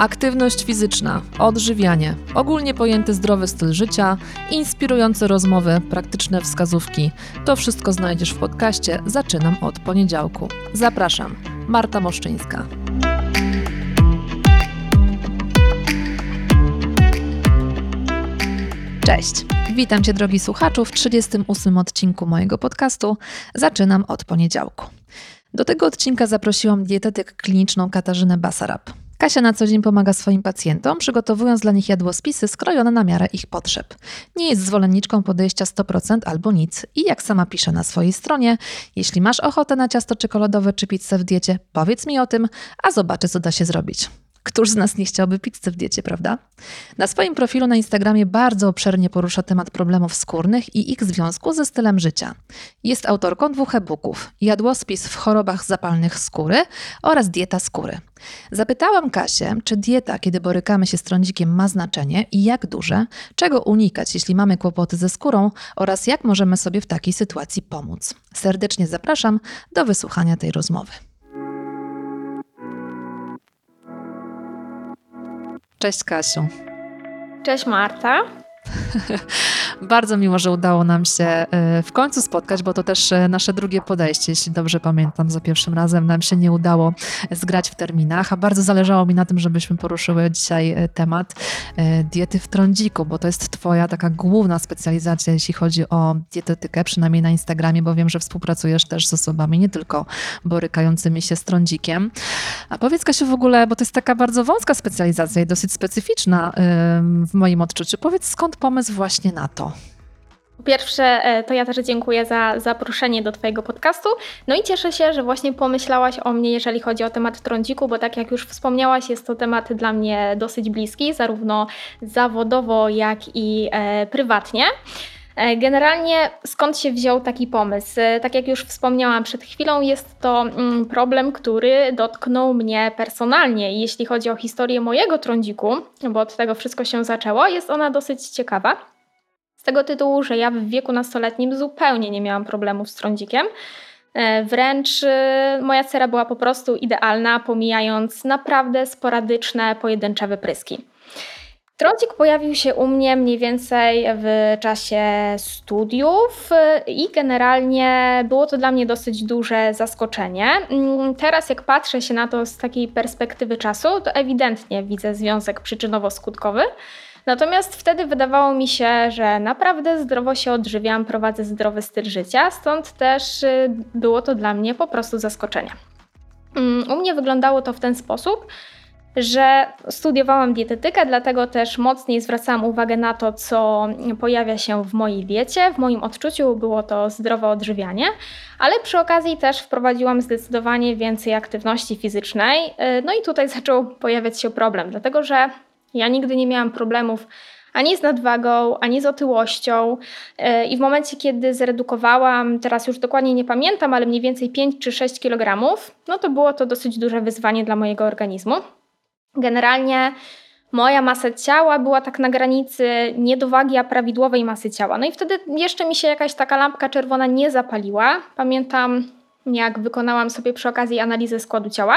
Aktywność fizyczna, odżywianie, ogólnie pojęty zdrowy styl życia, inspirujące rozmowy, praktyczne wskazówki. To wszystko znajdziesz w podcaście Zaczynam od poniedziałku. Zapraszam, Marta Moszczyńska. Cześć. Witam Cię, drogi słuchaczu, w 38 odcinku mojego podcastu. Zaczynam od poniedziałku. Do tego odcinka zaprosiłam dietetyk kliniczną Katarzynę Basarab. Kasia na co dzień pomaga swoim pacjentom, przygotowując dla nich jadłospisy skrojone na miarę ich potrzeb. Nie jest zwolenniczką podejścia 100% albo nic i jak sama pisze na swojej stronie, jeśli masz ochotę na ciasto czekoladowe czy pizzę w diecie, powiedz mi o tym, a zobaczę co da się zrobić. Któż z nas nie chciałby pizzy w diecie, prawda? Na swoim profilu na Instagramie bardzo obszernie porusza temat problemów skórnych i ich związku ze stylem życia. Jest autorką dwóch e-booków: Jadłospis w chorobach zapalnych skóry oraz Dieta skóry. Zapytałam Kasię, czy dieta, kiedy borykamy się z trądzikiem, ma znaczenie i jak duże, czego unikać, jeśli mamy kłopoty ze skórą oraz jak możemy sobie w takiej sytuacji pomóc. Serdecznie zapraszam do wysłuchania tej rozmowy. Cześć Kasiu. Cześć Marta. Bardzo miło, że udało nam się e, w końcu spotkać, bo to też e, nasze drugie podejście, jeśli dobrze pamiętam. Za pierwszym razem nam się nie udało zgrać w terminach, a bardzo zależało mi na tym, żebyśmy poruszyły dzisiaj e, temat diety w trądziku, bo to jest Twoja taka główna specjalizacja, jeśli chodzi o dietetykę, przynajmniej na Instagramie, bo wiem, że współpracujesz też z osobami nie tylko borykającymi się z trądzikiem. A powiedz Kasiu w ogóle, bo to jest taka bardzo wąska specjalizacja i dosyć specyficzna w moim odczuciu. Powiedz skąd pomysł właśnie na to? Po pierwsze, e, to ja też dziękuję za zaproszenie do Twojego podcastu. No i cieszę się, że właśnie pomyślałaś o mnie, jeżeli chodzi o temat trądziku, bo tak jak już wspomniałaś, jest to temat dla mnie dosyć bliski, zarówno zawodowo, jak i e, prywatnie. E, generalnie skąd się wziął taki pomysł? E, tak jak już wspomniałam przed chwilą, jest to mm, problem, który dotknął mnie personalnie. Jeśli chodzi o historię mojego trądziku, bo od tego wszystko się zaczęło, jest ona dosyć ciekawa. Z tego tytułu, że ja w wieku nastoletnim zupełnie nie miałam problemów z trądzikiem. E, wręcz moja cera była po prostu idealna, pomijając naprawdę sporadyczne, pojedyncze wypryski. Trądzik pojawił się u mnie mniej więcej w czasie studiów i generalnie było to dla mnie dosyć duże zaskoczenie. Mm, teraz, jak patrzę się na to z takiej perspektywy czasu, to ewidentnie widzę związek przyczynowo-skutkowy. Natomiast wtedy wydawało mi się, że naprawdę zdrowo się odżywiam, prowadzę zdrowy styl życia, stąd też y, było to dla mnie po prostu zaskoczenie. Mm, u mnie wyglądało to w ten sposób, że studiowałam dietetykę, dlatego też mocniej zwracałam uwagę na to, co pojawia się w mojej diecie. W moim odczuciu było to zdrowe odżywianie, ale przy okazji też wprowadziłam zdecydowanie więcej aktywności fizycznej. Y, no i tutaj zaczął pojawiać się problem, dlatego że ja nigdy nie miałam problemów ani z nadwagą, ani z otyłością. Y, I w momencie, kiedy zredukowałam, teraz już dokładnie nie pamiętam, ale mniej więcej 5 czy 6 kg, no to było to dosyć duże wyzwanie dla mojego organizmu. Generalnie moja masa ciała była tak na granicy niedowagi, a prawidłowej masy ciała. No i wtedy jeszcze mi się jakaś taka lampka czerwona nie zapaliła. Pamiętam, jak wykonałam sobie przy okazji analizę składu ciała.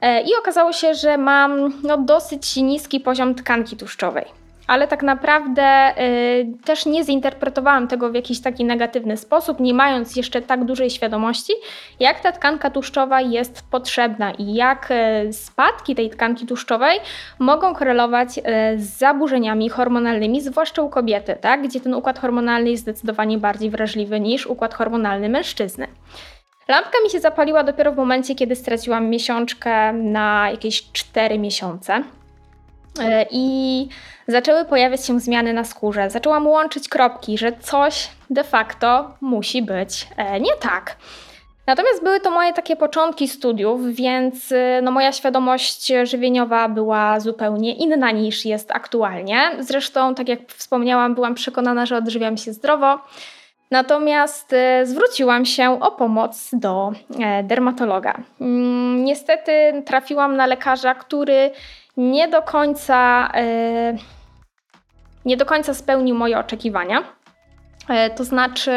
E, I okazało się, że mam no, dosyć niski poziom tkanki tłuszczowej ale tak naprawdę y, też nie zinterpretowałam tego w jakiś taki negatywny sposób, nie mając jeszcze tak dużej świadomości, jak ta tkanka tłuszczowa jest potrzebna i jak y, spadki tej tkanki tłuszczowej mogą korelować y, z zaburzeniami hormonalnymi, zwłaszcza u kobiety, tak? gdzie ten układ hormonalny jest zdecydowanie bardziej wrażliwy niż układ hormonalny mężczyzny. Lampka mi się zapaliła dopiero w momencie, kiedy straciłam miesiączkę na jakieś 4 miesiące. E, I zaczęły pojawiać się zmiany na skórze. Zaczęłam łączyć kropki, że coś de facto musi być e, nie tak. Natomiast były to moje takie początki studiów, więc e, no, moja świadomość żywieniowa była zupełnie inna niż jest aktualnie. Zresztą, tak jak wspomniałam, byłam przekonana, że odżywiam się zdrowo. Natomiast zwróciłam się o pomoc do dermatologa. Mm, niestety trafiłam na lekarza, który nie do końca, e, nie do końca spełnił moje oczekiwania. E, to znaczy,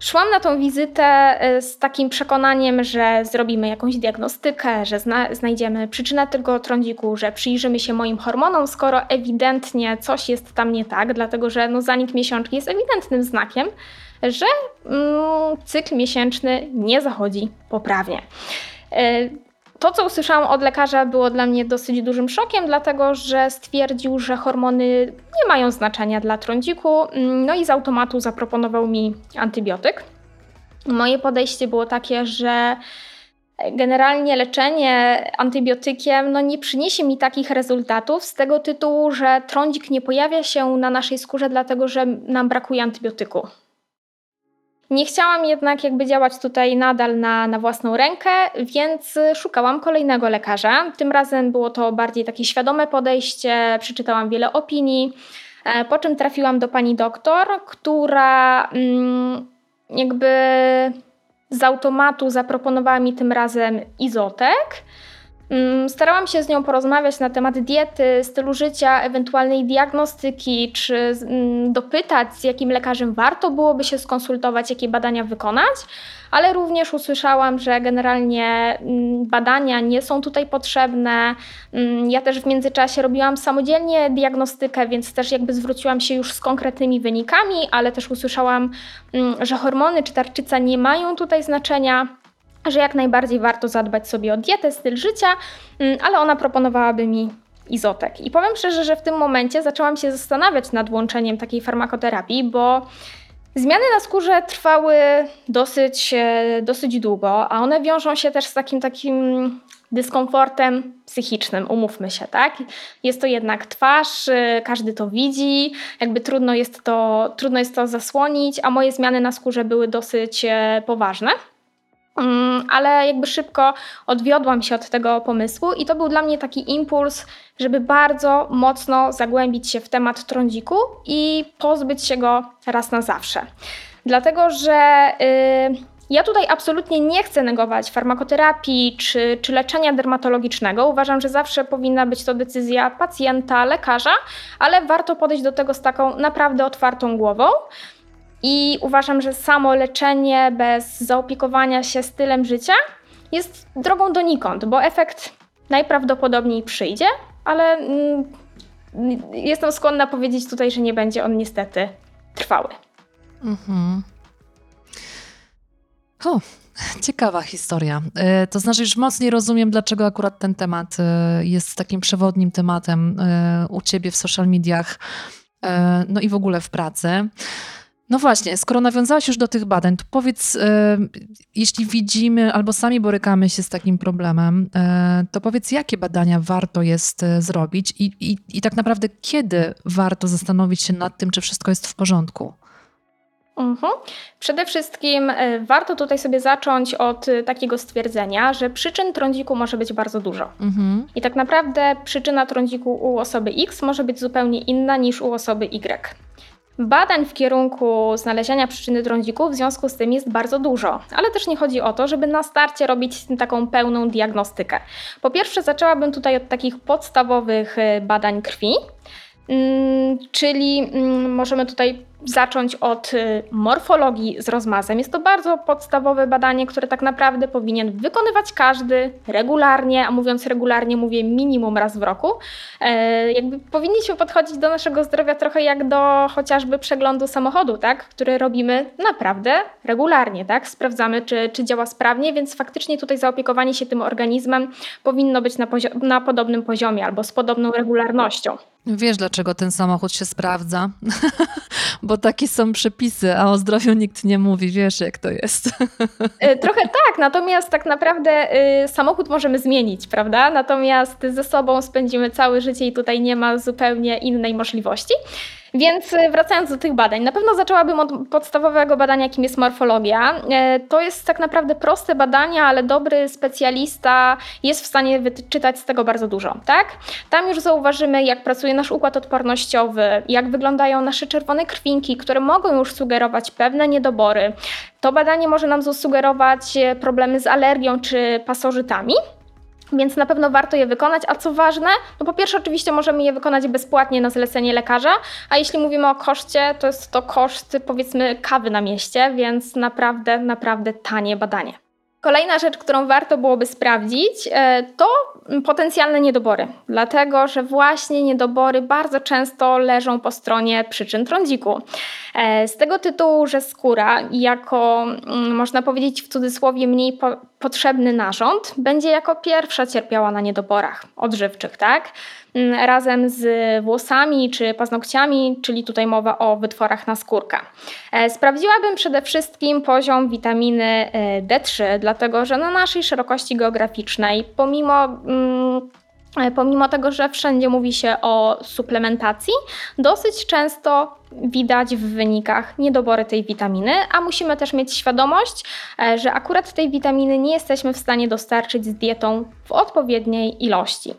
Szłam na tą wizytę y, z takim przekonaniem, że zrobimy jakąś diagnostykę, że zna znajdziemy przyczynę tego trądziku, że przyjrzymy się moim hormonom, skoro ewidentnie coś jest tam nie tak, dlatego że no, zanik miesiączki jest ewidentnym znakiem, że mm, cykl miesięczny nie zachodzi poprawnie. Y, to, co usłyszałam od lekarza, było dla mnie dosyć dużym szokiem, dlatego że stwierdził, że hormony nie mają znaczenia dla trądziku, no i z automatu zaproponował mi antybiotyk. Moje podejście było takie, że generalnie leczenie antybiotykiem no, nie przyniesie mi takich rezultatów z tego tytułu, że trądzik nie pojawia się na naszej skórze, dlatego że nam brakuje antybiotyku. Nie chciałam jednak jakby działać tutaj nadal na, na własną rękę, więc szukałam kolejnego lekarza. Tym razem było to bardziej takie świadome podejście, przeczytałam wiele opinii, e, po czym trafiłam do pani doktor, która mm, jakby z automatu zaproponowała mi tym razem izotek. Mm, starałam się z nią porozmawiać na temat diety, stylu życia, ewentualnej diagnostyki, czy mm, dopytać, z jakim lekarzem warto byłoby się skonsultować, jakie badania wykonać, ale również usłyszałam, że generalnie mm, badania nie są tutaj potrzebne. Ja też w międzyczasie robiłam samodzielnie diagnostykę, więc też jakby zwróciłam się już z konkretnymi wynikami, ale też usłyszałam, że hormony czy tarczyca nie mają tutaj znaczenia że jak najbardziej warto zadbać sobie o dietę, styl życia, mm, ale ona proponowałaby mi izotek. I powiem szczerze, że w tym momencie zaczęłam się zastanawiać nad łączeniem takiej farmakoterapii, bo zmiany na skórze trwały dosyć, e, dosyć długo, a one wiążą się też z takim takim dyskomfortem psychicznym, umówmy się, tak? Jest to jednak twarz, e, każdy to widzi, jakby trudno jest to, trudno jest to zasłonić, a moje zmiany na skórze były dosyć e, poważne. Mm, ale jakby szybko odwiodłam się od tego pomysłu i to był dla mnie taki impuls, żeby bardzo mocno zagłębić się w temat trądziku i pozbyć się go raz na zawsze. Dlatego, że yy, ja tutaj absolutnie nie chcę negować farmakoterapii czy, czy leczenia dermatologicznego. Uważam, że zawsze powinna być to decyzja pacjenta, lekarza, ale warto podejść do tego z taką naprawdę otwartą głową. I uważam, że samo leczenie bez zaopiekowania się stylem życia jest drogą donikąd, bo efekt najprawdopodobniej przyjdzie, ale mm, jestem skłonna powiedzieć tutaj, że nie będzie on niestety trwały. Mhm. O, ciekawa historia. E, to znaczy, już mocniej rozumiem, dlaczego akurat ten temat e, jest takim przewodnim tematem e, u ciebie w social mediach, no i w ogóle w pracy. No właśnie, skoro nawiązałaś już do tych badań, to powiedz, e, jeśli widzimy albo sami borykamy się z takim problemem, e, to powiedz, jakie badania warto jest e, zrobić i, i, i tak naprawdę kiedy warto zastanowić się nad tym, czy wszystko jest w porządku? Mhm. Przede wszystkim warto tutaj sobie zacząć od takiego stwierdzenia, że przyczyn trądziku może być bardzo dużo. Mhm. I tak naprawdę przyczyna trądziku u osoby X może być zupełnie inna niż u osoby Y. Badań w kierunku znalezienia przyczyny trądziku w związku z tym jest bardzo dużo, ale też nie chodzi o to, żeby na starcie robić taką pełną diagnostykę. Po pierwsze, zaczęłabym tutaj od takich podstawowych y, badań krwi, mm, czyli mm, możemy tutaj zacząć od y, morfologii z rozmazem. Jest to bardzo podstawowe badanie, które tak naprawdę powinien wykonywać każdy regularnie, a mówiąc regularnie mówię minimum raz w roku. E, jakby powinniśmy podchodzić do naszego zdrowia trochę jak do chociażby przeglądu samochodu, tak? który robimy naprawdę regularnie. Tak? Sprawdzamy, czy, czy działa sprawnie, więc faktycznie tutaj zaopiekowanie się tym organizmem powinno być na, na podobnym poziomie albo z podobną regularnością. Wiesz, dlaczego ten samochód się sprawdza? Bo takie są przepisy, a o zdrowiu nikt nie mówi. Wiesz, jak to jest. E, trochę tak, natomiast tak naprawdę y, samochód możemy zmienić, prawda? Natomiast ze sobą spędzimy całe życie i tutaj nie ma zupełnie innej możliwości. Więc y, wracając do tych badań, na pewno zaczęłabym od podstawowego badania, jakim jest morfologia. E, to jest tak naprawdę proste badanie, ale dobry specjalista jest w stanie wyczytać z tego bardzo dużo. Tak? Tam już zauważymy, jak pracuje nasz układ odpornościowy, jak wyglądają nasze czerwone krwinki, które mogą już sugerować pewne niedobory. To badanie może nam zasugerować e, problemy z alergią czy pasożytami. Więc na pewno warto je wykonać, a co ważne, no po pierwsze oczywiście możemy je wykonać bezpłatnie na zlecenie lekarza, a jeśli mówimy o koszcie, to jest to koszt powiedzmy kawy na mieście, więc naprawdę, naprawdę tanie badanie. Kolejna rzecz, którą warto byłoby sprawdzić, e, to potencjalne niedobory, dlatego że właśnie niedobory bardzo często leżą po stronie przyczyn trądziku. E, z tego tytułu, że skóra jako, mm, można powiedzieć w cudzysłowie, mniej po potrzebny narząd, będzie jako pierwsza cierpiała na niedoborach odżywczych, tak? Mm, razem z włosami czy paznokciami, czyli tutaj mowa o wytworach naskórka. E, sprawdziłabym przede wszystkim poziom witaminy e, D3, dlatego że na naszej szerokości geograficznej, pomimo mm, e, Pomimo tego, że wszędzie mówi się o suplementacji, dosyć często widać w wynikach niedobory tej witaminy, a musimy też mieć świadomość, że akurat tej witaminy nie jesteśmy w stanie dostarczyć z dietą w odpowiedniej ilości.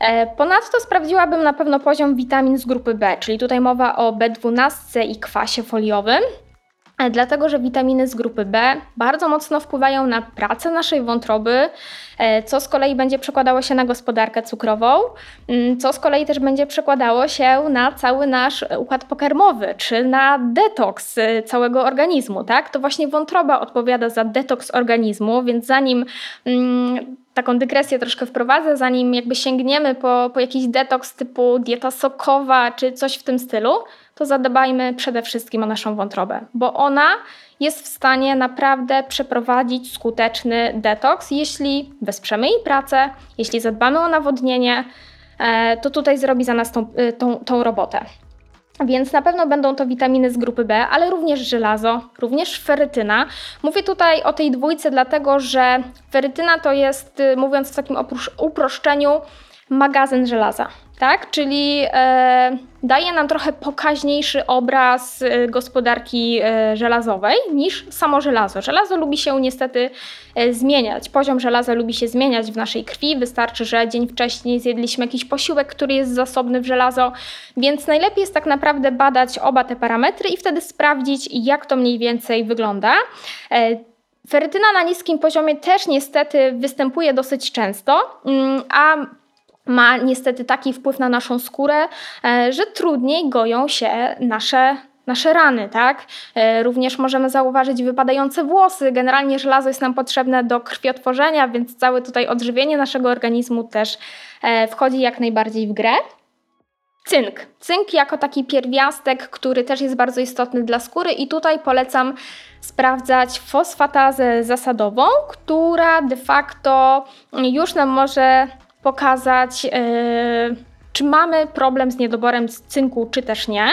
E, ponadto sprawdziłabym na pewno poziom witamin z grupy B, czyli tutaj mowa o B12 i kwasie foliowym. E, dlatego, że witaminy z grupy B bardzo mocno wpływają na pracę naszej wątroby, e, co z kolei będzie przekładało się na gospodarkę cukrową, mm, co z kolei też będzie przekładało się na cały nasz układ pokarmowy, czy na detoks całego organizmu. Tak? To właśnie wątroba odpowiada za detoks organizmu, więc zanim mm, taką dygresję troszkę wprowadzę, zanim jakby sięgniemy po, po jakiś detoks typu dieta sokowa czy coś w tym stylu, to zadbajmy przede wszystkim o naszą wątrobę, bo ona jest w stanie naprawdę przeprowadzić skuteczny detoks, jeśli wesprzemy jej pracę, jeśli zadbamy o nawodnienie, e, to tutaj zrobi za nas tą, e, tą, tą robotę. Więc na pewno będą to witaminy z grupy B, ale również żelazo, również ferytyna. Mówię tutaj o tej dwójce, dlatego że ferytyna to jest, y, mówiąc w takim uproszczeniu, magazyn żelaza tak? Czyli e, daje nam trochę pokaźniejszy obraz e, gospodarki e, żelazowej niż samo żelazo. Żelazo lubi się niestety e, zmieniać. Poziom żelaza lubi się zmieniać w naszej krwi. Wystarczy, że dzień wcześniej zjedliśmy jakiś posiłek, który jest zasobny w żelazo, więc najlepiej jest tak naprawdę badać oba te parametry i wtedy sprawdzić, jak to mniej więcej wygląda. E, ferytyna na niskim poziomie też niestety występuje dosyć często, mm, a ma niestety taki wpływ na naszą skórę, e, że trudniej goją się nasze nasze rany, tak? E, również możemy zauważyć wypadające włosy. Generalnie żelazo jest nam potrzebne do krwiotworzenia, więc całe tutaj odżywienie naszego organizmu też e, wchodzi jak najbardziej w grę. Cynk. Cynk jako taki pierwiastek, który też jest bardzo istotny dla skóry i tutaj polecam sprawdzać fosfatazę zasadową, która de facto już nam może pokazać, e, czy mamy problem z niedoborem cynku, czy też nie.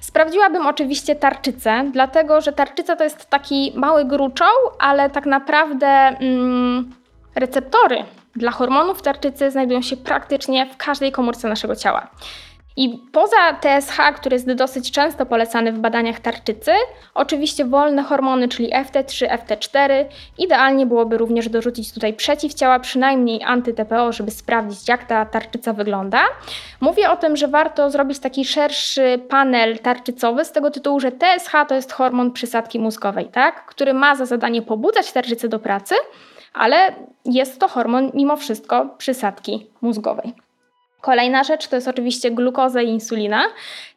Sprawdziłabym oczywiście tarczycę, dlatego że tarczyca to jest taki mały gruczoł, ale tak naprawdę mm, receptory dla hormonów tarczycy znajdują się praktycznie w każdej komórce naszego ciała. I poza TSH, który jest dosyć często polecany w badaniach tarczycy, oczywiście wolne hormony, czyli FT3, FT4, idealnie byłoby również dorzucić tutaj przeciwciała, przynajmniej anty-TPO, żeby sprawdzić, jak ta tarczyca wygląda. Mówię o tym, że warto zrobić taki szerszy panel tarczycowy z tego tytułu, że TSH to jest hormon przysadki mózgowej, tak? który ma za zadanie pobudzać tarczycę do pracy, ale jest to hormon mimo wszystko przysadki mózgowej. Kolejna rzecz to jest oczywiście glukoza i insulina,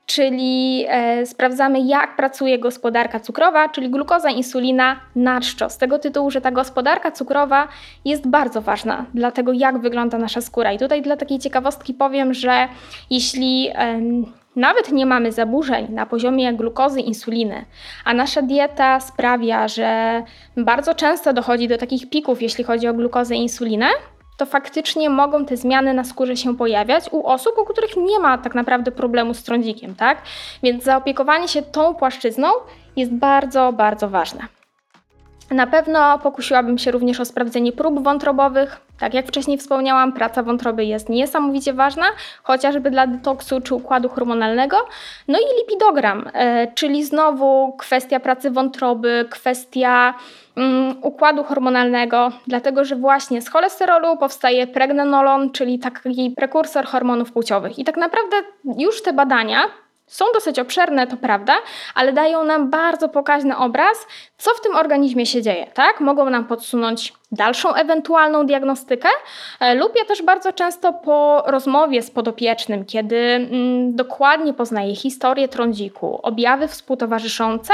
czyli e, sprawdzamy, jak pracuje gospodarka cukrowa, czyli glukoza, insulina na czczo. Z tego tytułu, że ta gospodarka cukrowa jest bardzo ważna dla tego, jak wygląda nasza skóra. I tutaj dla takiej ciekawostki powiem, że jeśli e, nawet nie mamy zaburzeń na poziomie glukozy, insuliny, a nasza dieta sprawia, że bardzo często dochodzi do takich pików, jeśli chodzi o glukozę i insulinę, to faktycznie mogą te zmiany na skórze się pojawiać u osób, u których nie ma tak naprawdę problemu z trądzikiem, tak? Więc zaopiekowanie się tą płaszczyzną jest bardzo, bardzo ważne. Na pewno pokusiłabym się również o sprawdzenie prób wątrobowych. Tak jak wcześniej wspomniałam, praca wątroby jest niesamowicie ważna, chociażby dla detoksu czy układu hormonalnego. No i lipidogram, e, czyli znowu kwestia pracy wątroby, kwestia um, układu hormonalnego, dlatego że właśnie z cholesterolu powstaje pregnenolon, czyli taki prekursor hormonów płciowych. I tak naprawdę już te badania Są dosyć obszerne, to prawda, ale dają nam bardzo pokaźny obraz, co w tym organizmie się dzieje, tak? Mogą nam podsunąć dalszą ewentualną diagnostykę, e, lub ja też bardzo często po rozmowie z podopiecznym, kiedy mm, dokładnie poznaję historię trądziku, objawy współtowarzyszące,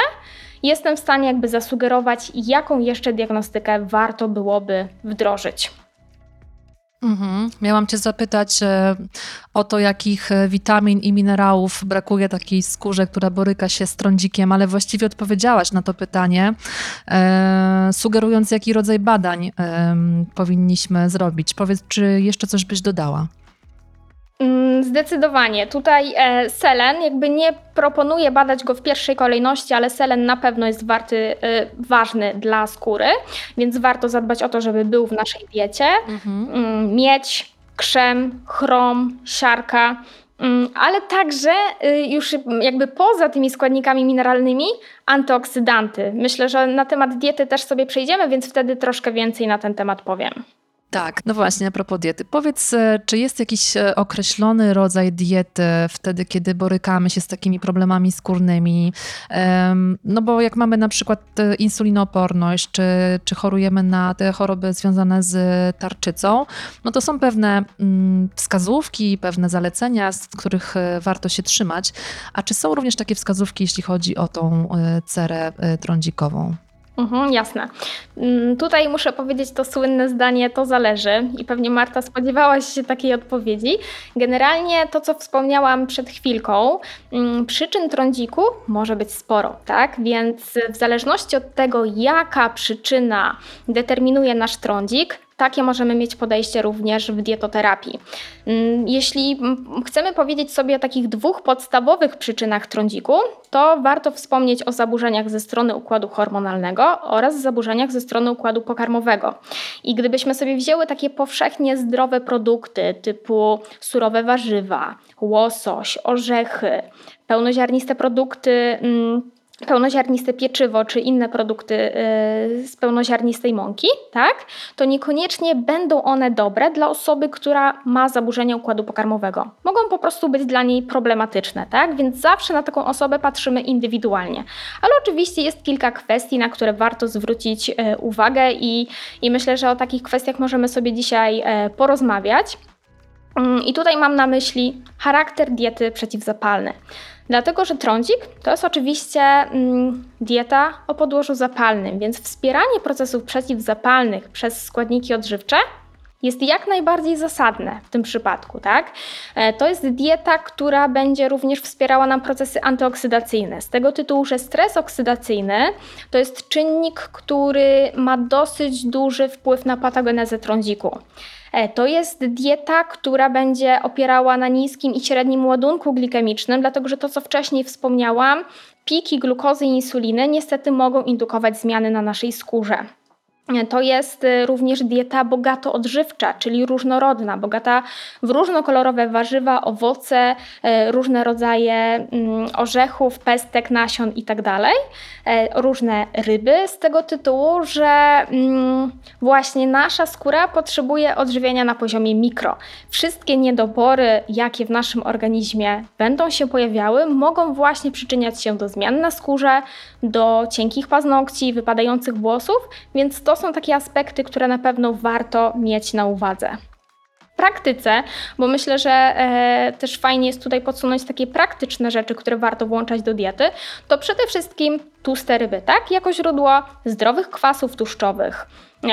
jestem w stanie jakby zasugerować, jaką jeszcze diagnostykę warto byłoby wdrożyć. Mhm. Miałam Cię zapytać e, o to, jakich e, witamin i minerałów brakuje takiej skórze, która boryka się z trądzikiem, ale właściwie odpowiedziałaś na to pytanie, e, sugerując, jaki rodzaj badań powinniśmy zrobić. Powiedz, czy jeszcze coś byś dodała? Mm, zdecydowanie. Tutaj e, selen jakby nie proponuję badać go w pierwszej kolejności, ale selen na pewno jest warty, e, ważny dla skóry, więc warto zadbać o to, żeby był w naszej diecie. Mhm. Mm, miedź, krzem, chrom, siarka, mm, ale także y, już jakby poza tymi składnikami mineralnymi antyoksydanty. Myślę, że na temat diety też sobie przejdziemy, więc wtedy troszkę więcej na ten temat powiem. Tak, no właśnie, a propos diety. Powiedz, e, czy jest jakiś e, określony rodzaj diety wtedy, kiedy borykamy się z takimi problemami skórnymi? No bo jak mamy na przykład e, insulinooporność, czy, czy chorujemy na te choroby związane z tarczycą, no to są pewne mm, wskazówki, pewne zalecenia, z których warto się trzymać. A czy są również takie wskazówki, jeśli chodzi o tą cerę trądzikową? Mhm, jasne. Mm, tutaj muszę powiedzieć to słynne zdanie, to zależy i pewnie Marta spodziewałaś się takiej odpowiedzi. Generalnie to, co wspomniałam przed chwilką, mm, przyczyn trądziku może być sporo, tak? Więc w zależności od tego, jaka przyczyna determinuje nasz trądzik, takie możemy mieć podejście również w dietoterapii. Mm, jeśli chcemy powiedzieć sobie o takich dwóch podstawowych przyczynach trądziku, to warto wspomnieć o zaburzeniach ze strony układu hormonalnego oraz zaburzeniach ze strony układu pokarmowego. I gdybyśmy sobie wzięły takie powszechnie zdrowe produkty typu surowe warzywa, łosoś, orzechy, pełnoziarniste produkty, mm, pełnoziarniste pieczywo czy inne produkty y, z pełnoziarnistej mąki, tak, to niekoniecznie będą one dobre dla osoby, która ma zaburzenie układu pokarmowego. Mogą po prostu być dla niej problematyczne, tak? Więc zawsze na taką osobę patrzymy indywidualnie. Ale oczywiście jest kilka kwestii, na które warto zwrócić y, uwagę i, i myślę, że o takich kwestiach możemy sobie dzisiaj y, porozmawiać. Mm, I tutaj mam na myśli charakter diety przeciwzapalny. Dlatego, że trądzik to jest oczywiście mm, dieta o podłożu zapalnym, więc wspieranie procesów przeciwzapalnych przez składniki odżywcze jest jak najbardziej zasadne w tym przypadku, tak? E, to jest dieta, która będzie również wspierała nam procesy antyoksydacyjne. Z tego tytułu, że stres oksydacyjny to jest czynnik, który ma dosyć duży wpływ na patogenezę trądziku. E, to jest dieta, która będzie opierała na niskim i średnim ładunku glikemicznym, dlatego że to, co wcześniej wspomniałam, piki glukozy i insuliny niestety mogą indukować zmiany na naszej skórze. To jest y, również dieta bogato odżywcza, czyli różnorodna, bogata w różnokolorowe warzywa, owoce, y, różne rodzaje mm, orzechów, pestek, nasion itd. Tak e, różne ryby z tego tytułu, że mm, właśnie nasza skóra potrzebuje odżywienia na poziomie mikro. Wszystkie niedobory, jakie w naszym organizmie będą się pojawiały, mogą właśnie przyczyniać się do zmian na skórze, do cienkich paznokci, wypadających włosów, więc to są takie aspekty, które na pewno warto mieć na uwadze praktyce, bo myślę, że e, też fajnie jest tutaj podsunąć takie praktyczne rzeczy, które warto włączać do diety, to przede wszystkim tłuste ryby, tak? Jako źródło zdrowych kwasów tłuszczowych,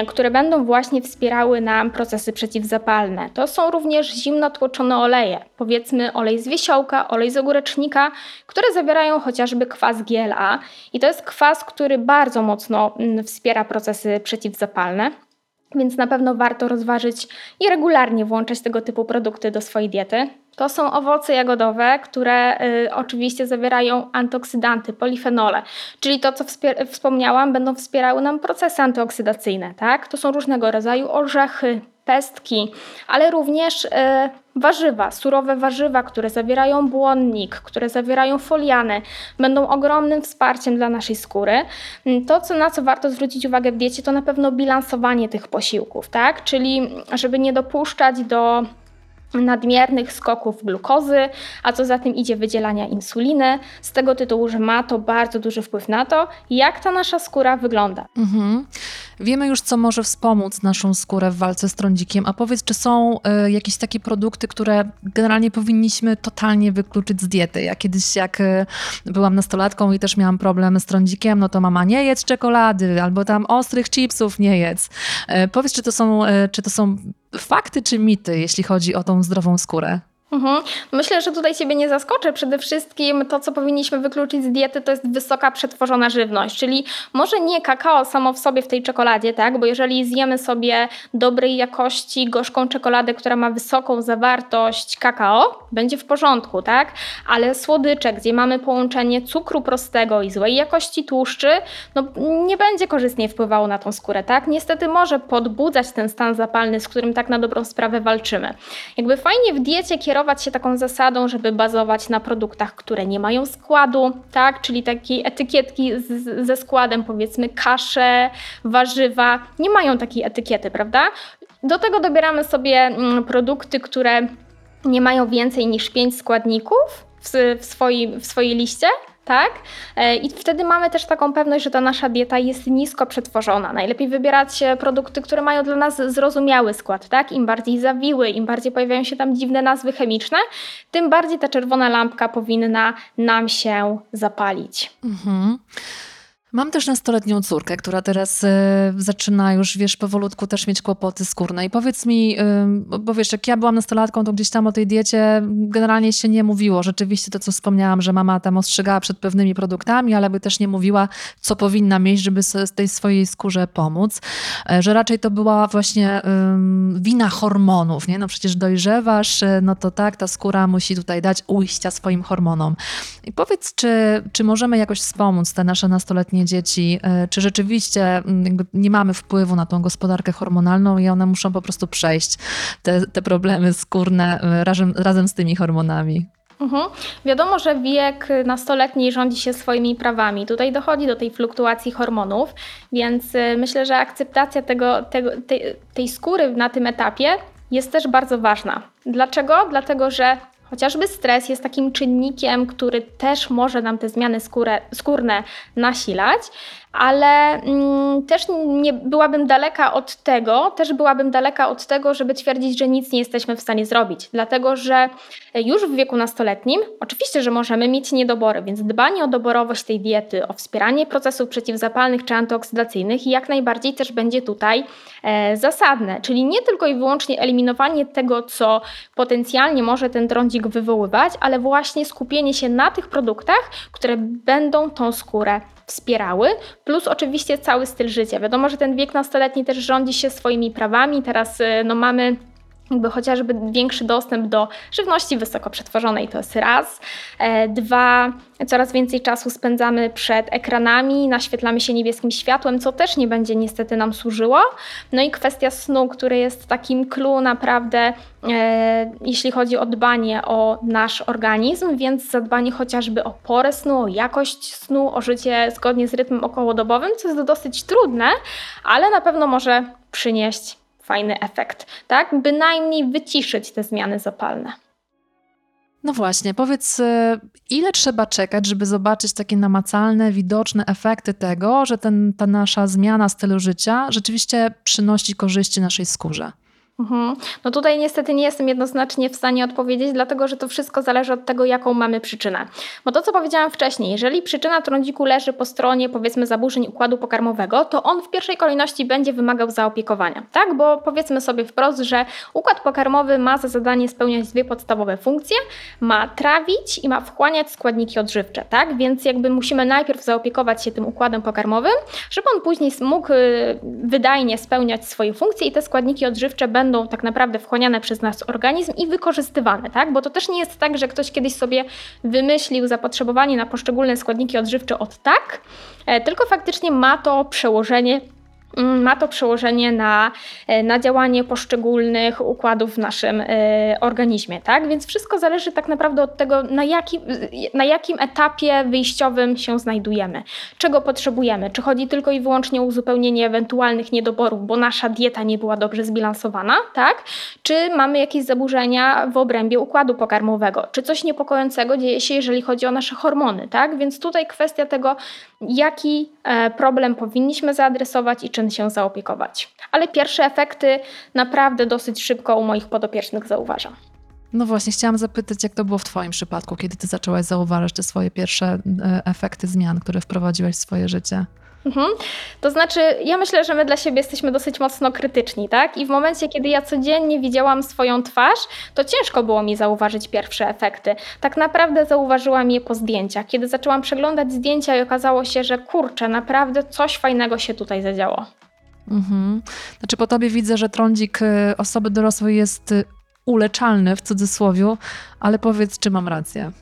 które będą właśnie wspierały nam procesy przeciwzapalne. To są również zimno tłoczone oleje, powiedzmy olej z wiesiołka, olej z ogórecznika, które zawierają chociażby kwas GLA i to jest kwas, który bardzo mocno mm, wspiera procesy przeciwzapalne. Więc na pewno warto rozważyć i regularnie włączać tego typu produkty do swojej diety. To są owoce jagodowe, które y, oczywiście zawierają antyoksydanty, polifenole, czyli to, co wspomniałam, będą wspierały nam procesy antyoksydacyjne. Tak? To są różnego rodzaju orzechy, pestki, ale również y, warzywa, surowe warzywa, które zawierają błonnik, które zawierają foliany, będą ogromnym wsparciem dla naszej skóry. To, co, na co warto zwrócić uwagę w diecie, to na pewno bilansowanie tych posiłków, tak? czyli żeby nie dopuszczać do nadmiernych skoków glukozy, a co za tym idzie wydzielania insuliny, z tego tytułu, że ma to bardzo duży wpływ na to, jak ta nasza skóra wygląda. Mhm. Wiemy już, co może wspomóc naszą skórę w walce z trądzikiem, a powiedz, czy są y, jakieś takie produkty, które generalnie powinniśmy totalnie wykluczyć z diety? Ja kiedyś, jak y, byłam nastolatką i też miałam problem z trądzikiem, no to mama nie jedz czekolady, albo tam ostrych chipsów nie jedz. Y, powiedz, czy to są, czy to są fakty czy mity, jeśli chodzi o tą zdrową skórę? Mhm. Myślę, że tutaj Ciebie nie zaskoczę. Przede wszystkim to, co powinniśmy wykluczyć z diety, to jest wysoka przetworzona żywność, czyli może nie kakao samo w sobie w tej czekoladzie, tak? Bo jeżeli zjemy sobie dobrej jakości gorzką czekoladę, która ma wysoką zawartość kakao, będzie w porządku, tak? Ale słodycze, gdzie mamy połączenie cukru prostego i złej jakości tłuszczy, no nie będzie korzystnie wpływało na tą skórę, tak? Niestety może podbudzać ten stan zapalny, z którym tak na dobrą sprawę walczymy. Jakby fajnie w diecie kierować kierować się taką zasadą, żeby bazować na produktach, które nie mają składu, tak? czyli takiej etykietki z, ze składem, powiedzmy kasze, warzywa, nie mają takiej etykiety, prawda? Do tego dobieramy sobie mm, produkty, które nie mają więcej niż 5 składników w, w, swoi, w swojej liście, tak? E, I wtedy mamy też taką pewność, że ta nasza dieta jest nisko przetworzona. Najlepiej wybierać produkty, które mają dla nas zrozumiały skład, tak? Im bardziej zawiły, im bardziej pojawiają się tam dziwne nazwy chemiczne, tym bardziej ta czerwona lampka powinna nam się zapalić. Mhm. Mam też nastoletnią córkę, która teraz e, zaczyna już, wiesz, powolutku też mieć kłopoty skórne. I powiedz mi, bo wiesz, jak ja byłam nastolatką, to gdzieś tam o tej diecie generalnie się nie mówiło. Rzeczywiście to, co wspomniałam, że mama tam ostrzegała przed pewnymi produktami, ale by też nie mówiła, co powinna mieć, żeby z tej swojej skórze pomóc. E, że raczej to była właśnie wina hormonów, nie? No przecież dojrzewasz, no to tak, ta skóra musi tutaj dać ujścia swoim hormonom. I powiedz, czy, czy możemy jakoś wspomóc te nasze nastoletnie dzieci, e, czy rzeczywiście mm, nie mamy wpływu na tą gospodarkę hormonalną i one muszą po prostu przejść te, te problemy skórne e, razem, razem z tymi hormonami. Mhm. Wiadomo, że wiek nastoletni rządzi się swoimi prawami. Tutaj dochodzi do tej fluktuacji hormonów, więc e, myślę, że akceptacja tego, tego, tej, tej skóry na tym etapie jest też bardzo ważna. Dlaczego? Dlatego, że Chociażby stres jest takim czynnikiem, który też może nam te zmiany skórę, skórne nasilać, ale mm, też nie byłabym daleka od tego, też byłabym daleka od tego, żeby twierdzić, że nic nie jesteśmy w stanie zrobić, dlatego że już w wieku nastoletnim oczywiście, że możemy mieć niedobory, więc dbanie o doborowość tej diety, o wspieranie procesów przeciwzapalnych czy antyoksydacyjnych jak najbardziej też będzie tutaj e, zasadne, czyli nie tylko i wyłącznie eliminowanie tego, co potencjalnie może ten trądzik wywoływać, ale właśnie skupienie się na tych produktach, które będą tą skórę wspierały, plus oczywiście cały styl życia. Wiadomo, że ten wiek nastoletni też rządzi się swoimi prawami. Teraz y, no, mamy jakby chociażby większy dostęp do żywności wysoko przetworzonej, to jest raz. E, dwa, coraz więcej czasu spędzamy przed ekranami, naświetlamy się niebieskim światłem, co też nie będzie niestety nam służyło. No i kwestia snu, który jest takim clue naprawdę, e, jeśli chodzi o dbanie o nasz organizm, więc zadbanie chociażby o porę snu, o jakość snu, o życie zgodnie z rytmem okołodobowym, co jest dosyć trudne, ale na pewno może przynieść fajny efekt, tak? Bynajmniej wyciszyć te zmiany zapalne. No właśnie, powiedz, y, ile trzeba czekać, żeby zobaczyć takie namacalne, widoczne efekty tego, że ten, ta nasza zmiana stylu życia rzeczywiście przynosi korzyści naszej skórze? Mhm. No tutaj niestety nie jestem jednoznacznie w stanie odpowiedzieć, dlatego że to wszystko zależy od tego, jaką mamy przyczynę. Bo to, co powiedziałam wcześniej, jeżeli przyczyna trądziku leży po stronie, powiedzmy, zaburzeń układu pokarmowego, to on w pierwszej kolejności będzie wymagał zaopiekowania, tak? Bo powiedzmy sobie wprost, że układ pokarmowy ma za zadanie spełniać dwie podstawowe funkcje: ma trawić i ma wchłaniać składniki odżywcze, tak? Więc jakby musimy najpierw zaopiekować się tym układem pokarmowym, żeby on później mógł y, wydajnie spełniać swoje funkcje i te składniki odżywcze będą będą tak naprawdę wchłaniane przez nasz organizm i wykorzystywane, tak? Bo to też nie jest tak, że ktoś kiedyś sobie wymyślił zapotrzebowanie na poszczególne składniki odżywcze od tak, e, tylko faktycznie ma to przełożenie ma to przełożenie na, e, na działanie poszczególnych układów w naszym e, organizmie, tak? Więc wszystko zależy tak naprawdę od tego, na, jaki, na jakim etapie wyjściowym się znajdujemy, czego potrzebujemy, czy chodzi tylko i wyłącznie o uzupełnienie ewentualnych niedoborów, bo nasza dieta nie była dobrze zbilansowana, tak? Czy mamy jakieś zaburzenia w obrębie układu pokarmowego, czy coś niepokojącego dzieje się, jeżeli chodzi o nasze hormony, tak? Więc tutaj kwestia tego, jaki e, problem powinniśmy zaadresować i czym się zaopiekować. Ale pierwsze efekty naprawdę dosyć szybko u moich podopiecznych zauważam. No właśnie, chciałam zapytać, jak to było w Twoim przypadku, kiedy Ty zaczęłaś zauważać te swoje pierwsze e, efekty zmian, które wprowadziłaś w swoje życie? Mhm. To znaczy, ja myślę, że my dla siebie jesteśmy dosyć mocno krytyczni, tak? I w momencie, kiedy ja codziennie widziałam swoją twarz, to ciężko było mi zauważyć pierwsze efekty. Tak naprawdę zauważyłam je po zdjęciach. Kiedy zaczęłam przeglądać zdjęcia i okazało się, że kurczę, naprawdę coś fajnego się tutaj zadziało. Mhm. Znaczy, po tobie widzę, że trądzik y, osoby dorosłej jest y, uleczalny w cudzysłowie, ale powiedz, czy mam rację.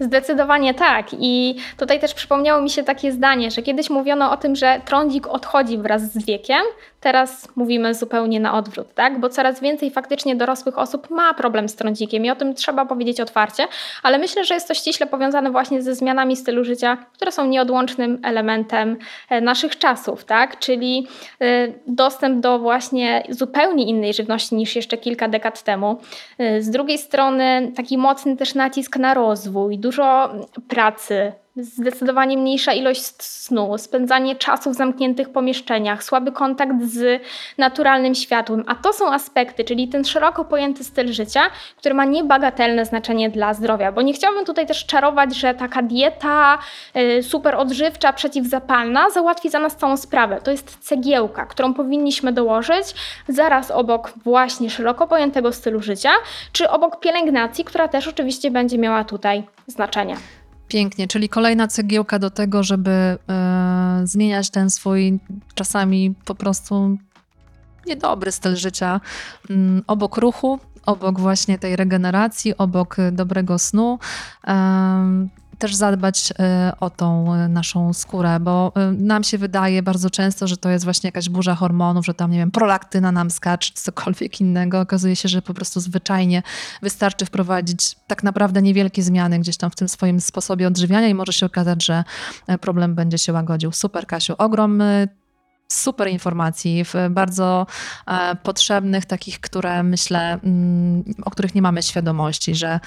Zdecydowanie tak. I tutaj też przypomniało mi się takie zdanie, że kiedyś mówiono o tym, że trądzik odchodzi wraz z wiekiem, Teraz mówimy zupełnie na odwrót, tak? bo coraz więcej faktycznie dorosłych osób ma problem z trądzikiem i o tym trzeba powiedzieć otwarcie, ale myślę, że jest to ściśle powiązane właśnie ze zmianami stylu życia, które są nieodłącznym elementem e, naszych czasów, tak? czyli e, dostęp do właśnie zupełnie innej żywności niż jeszcze kilka dekad temu. E, z drugiej strony taki mocny też nacisk na rozwój, dużo pracy, zdecydowanie mniejsza ilość snu, spędzanie czasu w zamkniętych pomieszczeniach, słaby kontakt z naturalnym światłem. A to są aspekty, czyli ten szeroko pojęty styl życia, który ma niebagatelne znaczenie dla zdrowia. Bo nie chciałabym tutaj też czarować, że taka dieta y, super odżywcza, przeciwzapalna załatwi za nas całą sprawę. To jest cegiełka, którą powinniśmy dołożyć zaraz obok właśnie szeroko pojętego stylu życia, czy obok pielęgnacji, która też oczywiście będzie miała tutaj znaczenie. Pięknie, czyli kolejna cegiełka do tego, żeby e, zmieniać ten swój czasami po prostu niedobry styl życia mm, obok ruchu, obok właśnie tej regeneracji, obok dobrego snu też zadbać e, o tą e, naszą skórę, bo e, nam się wydaje bardzo często, że to jest właśnie jakaś burza hormonów, że tam, nie wiem, prolaktyna nam skacze, czy cokolwiek innego. Okazuje się, że po prostu zwyczajnie wystarczy wprowadzić tak naprawdę niewielkie zmiany gdzieś tam w tym swoim sposobie odżywiania i może się okazać, że problem będzie się łagodził. Super, Kasiu. Ogrom super informacji, bardzo e, potrzebnych, takich, które myślę, mm, o których nie mamy świadomości, że,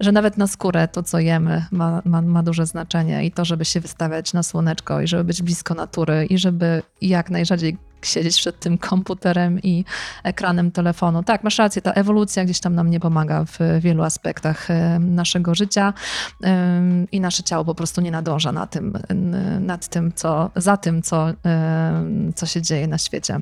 że nawet na skórę to, co jemy, ma, ma, ma duże znaczenie i to, żeby się wystawiać na słoneczko i żeby być blisko natury i żeby jak najrzadziej siedzieć przed tym komputerem i ekranem telefonu. Tak, masz rację, ta ewolucja gdzieś tam nam nie pomaga w wielu aspektach e, naszego życia i nasze ciało po prostu nie nadąża na tym, nad tym, co, za tym, co, co się dzieje na świecie.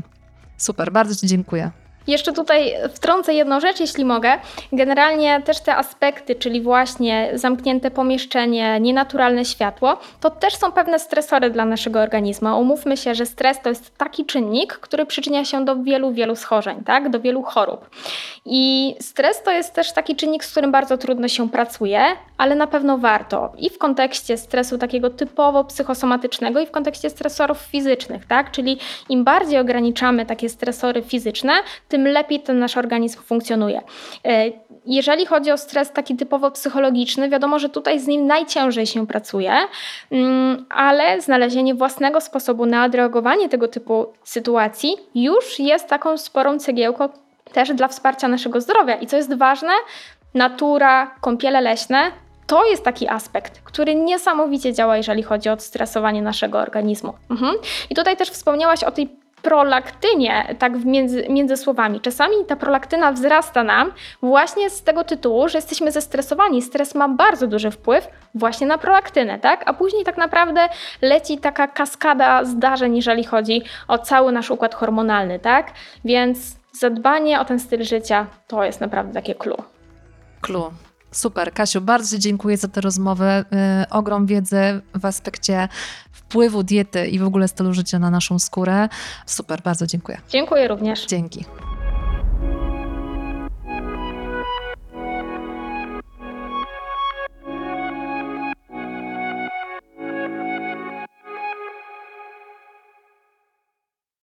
Super, bardzo Ci dziękuję. Jeszcze tutaj wtrącę jedną rzecz, jeśli mogę. Generalnie też te aspekty, czyli właśnie zamknięte pomieszczenie, nienaturalne światło, to też są pewne stresory dla naszego organizmu. Umówmy się, że stres to jest taki czynnik, który przyczynia się do wielu, wielu schorzeń, tak? do wielu chorób. I stres to jest też taki czynnik, z którym bardzo trudno się pracuje, ale na pewno warto. I w kontekście stresu takiego typowo psychosomatycznego, i w kontekście stresorów fizycznych, tak? Czyli im bardziej ograniczamy takie stresory fizyczne, tym lepiej ten nasz organizm funkcjonuje. E, jeżeli chodzi o stres taki typowo psychologiczny, wiadomo, że tutaj z nim najciężej się pracuje, mm, ale znalezienie własnego sposobu na odreagowanie tego typu sytuacji już jest taką sporą cegiełką też dla wsparcia naszego zdrowia. I co jest ważne, natura, kąpiele leśne to jest taki aspekt, który niesamowicie działa, jeżeli chodzi o odstresowanie naszego organizmu. Mhm. I tutaj też wspomniałaś o tej prolaktynie, tak między, między słowami. Czasami ta prolaktyna wzrasta nam właśnie z tego tytułu, że jesteśmy zestresowani. Stres ma bardzo duży wpływ właśnie na prolaktynę, tak? A później tak naprawdę leci taka kaskada zdarzeń, jeżeli chodzi o cały nasz układ hormonalny, tak? Więc zadbanie o ten styl życia to jest naprawdę takie clue. Clue. Super, Kasiu, bardzo dziękuję za tę rozmowę. Yy, ogrom wiedzy w aspekcie wpływu diety i w ogóle stylu życia na naszą skórę. Super, bardzo dziękuję. Dziękuję również. Dzięki.